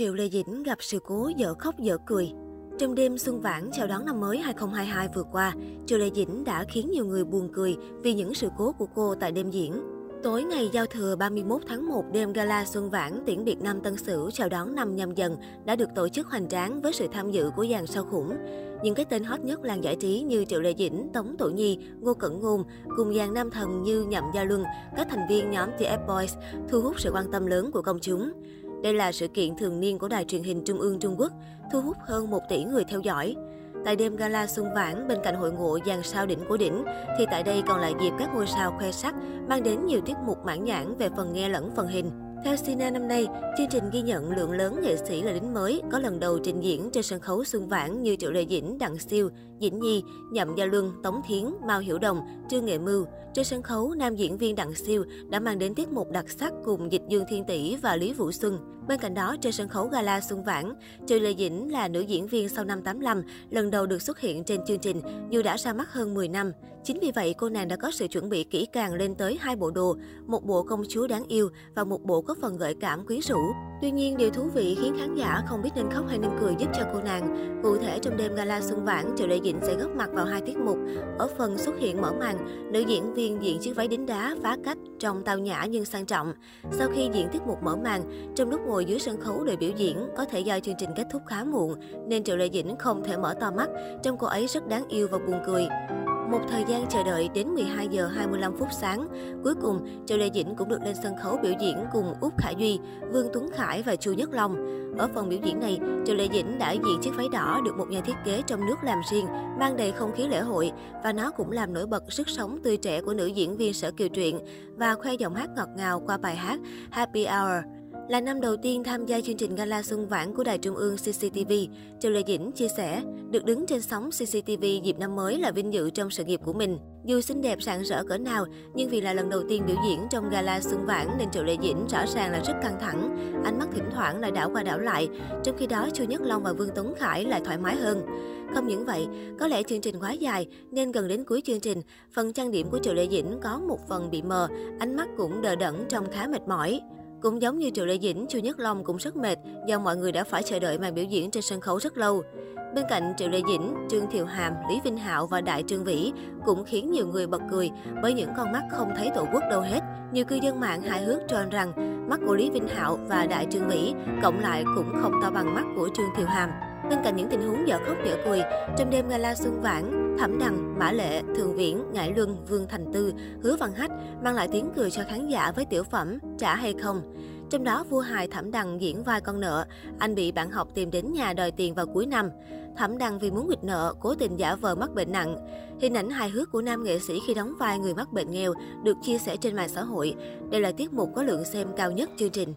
Triệu Lê Dĩnh gặp sự cố dở khóc dở cười. Trong đêm xuân vãn chào đón năm mới 2022 vừa qua, Triệu Lê Dĩnh đã khiến nhiều người buồn cười vì những sự cố của cô tại đêm diễn. Tối ngày giao thừa 31 tháng 1, đêm gala xuân vãn tiễn biệt năm Tân Sửu chào đón năm nhâm dần đã được tổ chức hoành tráng với sự tham dự của dàn sao khủng. Những cái tên hot nhất làng giải trí như Triệu Lê Dĩnh, Tống Tổ Nhi, Ngô Cẩn Ngôn, cùng dàn nam thần như Nhậm Gia Luân, các thành viên nhóm The F Boys thu hút sự quan tâm lớn của công chúng. Đây là sự kiện thường niên của đài truyền hình Trung ương Trung Quốc, thu hút hơn 1 tỷ người theo dõi. Tại đêm gala xuân vãn, bên cạnh hội ngộ dàn sao đỉnh của đỉnh, thì tại đây còn là dịp các ngôi sao khoe sắc, mang đến nhiều tiết mục mãn nhãn về phần nghe lẫn phần hình. Theo Sina năm nay, chương trình ghi nhận lượng lớn nghệ sĩ là đính mới có lần đầu trình diễn trên sân khấu xuân vãn như Triệu Lê Dĩnh, Đặng Siêu, Dĩnh Nhi, Nhậm Gia Luân, Tống Thiến, Mao Hiểu Đồng, Trương Nghệ Mưu. Trên sân khấu, nam diễn viên Đặng Siêu đã mang đến tiết mục đặc sắc cùng Dịch Dương Thiên Tỷ và Lý Vũ Xuân. Bên cạnh đó, trên sân khấu gala xuân vãn, Triệu Lê Dĩnh là nữ diễn viên sau năm 85, lần đầu được xuất hiện trên chương trình dù đã ra mắt hơn 10 năm. Chính vì vậy, cô nàng đã có sự chuẩn bị kỹ càng lên tới hai bộ đồ, một bộ công chúa đáng yêu và một bộ có phần gợi cảm quyến rũ. Tuy nhiên, điều thú vị khiến khán giả không biết nên khóc hay nên cười giúp cho cô nàng. Cụ thể, trong đêm gala xuân vãn, Triệu lệ Dĩnh sẽ góp mặt vào hai tiết mục. Ở phần xuất hiện mở màn, nữ diễn viên diện chiếc váy đính đá phá cách trong tao nhã nhưng sang trọng. Sau khi diễn tiết mục mở màn, trong lúc ngồi dưới sân khấu để biểu diễn, có thể do chương trình kết thúc khá muộn, nên Triệu lệ Dĩnh không thể mở to mắt, trông cô ấy rất đáng yêu và buồn cười. Một thời gian chờ đợi đến 12 giờ 25 phút sáng, cuối cùng Châu Lê Dĩnh cũng được lên sân khấu biểu diễn cùng Úc Khả Duy, Vương Tuấn Khải và Chu Nhất Long. Ở phần biểu diễn này, Châu Lê Dĩnh đã diện chiếc váy đỏ được một nhà thiết kế trong nước làm riêng, mang đầy không khí lễ hội và nó cũng làm nổi bật sức sống tươi trẻ của nữ diễn viên Sở Kiều Truyện và khoe giọng hát ngọt ngào qua bài hát Happy Hour. Là năm đầu tiên tham gia chương trình gala xuân vãn của Đài Trung ương CCTV, Châu Lê Dĩnh chia sẻ, được đứng trên sóng CCTV dịp năm mới là vinh dự trong sự nghiệp của mình. Dù xinh đẹp rạng rỡ cỡ nào, nhưng vì là lần đầu tiên biểu diễn trong gala xuân vãn nên Triệu Lê Dĩnh rõ ràng là rất căng thẳng. Ánh mắt thỉnh thoảng lại đảo qua đảo lại, trong khi đó Chu Nhất Long và Vương Tuấn Khải lại thoải mái hơn. Không những vậy, có lẽ chương trình quá dài nên gần đến cuối chương trình, phần trang điểm của Triệu Lê Dĩnh có một phần bị mờ, ánh mắt cũng đờ đẫn trông khá mệt mỏi. Cũng giống như Triệu Lê Dĩnh, Chu Nhất Long cũng rất mệt do mọi người đã phải chờ đợi màn biểu diễn trên sân khấu rất lâu. Bên cạnh Triệu Lê Dĩnh, Trương Thiều Hàm, Lý Vinh Hạo và Đại Trương Vĩ cũng khiến nhiều người bật cười bởi những con mắt không thấy tổ quốc đâu hết. Nhiều cư dân mạng hài hước cho rằng mắt của Lý Vinh Hạo và Đại Trương Vĩ cộng lại cũng không to bằng mắt của Trương Thiều Hàm. Bên cạnh những tình huống dở khóc dở cười, trong đêm gala xuân vãn, Thẩm Đằng, Mã Lệ, Thường Viễn, Ngải Luân, Vương Thành Tư, Hứa Văn Hách mang lại tiếng cười cho khán giả với tiểu phẩm Trả hay không. Trong đó, vua hài Thẩm Đằng diễn vai con nợ, anh bị bạn học tìm đến nhà đòi tiền vào cuối năm. Thẩm Đằng vì muốn nghịch nợ, cố tình giả vờ mắc bệnh nặng. Hình ảnh hài hước của nam nghệ sĩ khi đóng vai người mắc bệnh nghèo được chia sẻ trên mạng xã hội. Đây là tiết mục có lượng xem cao nhất chương trình.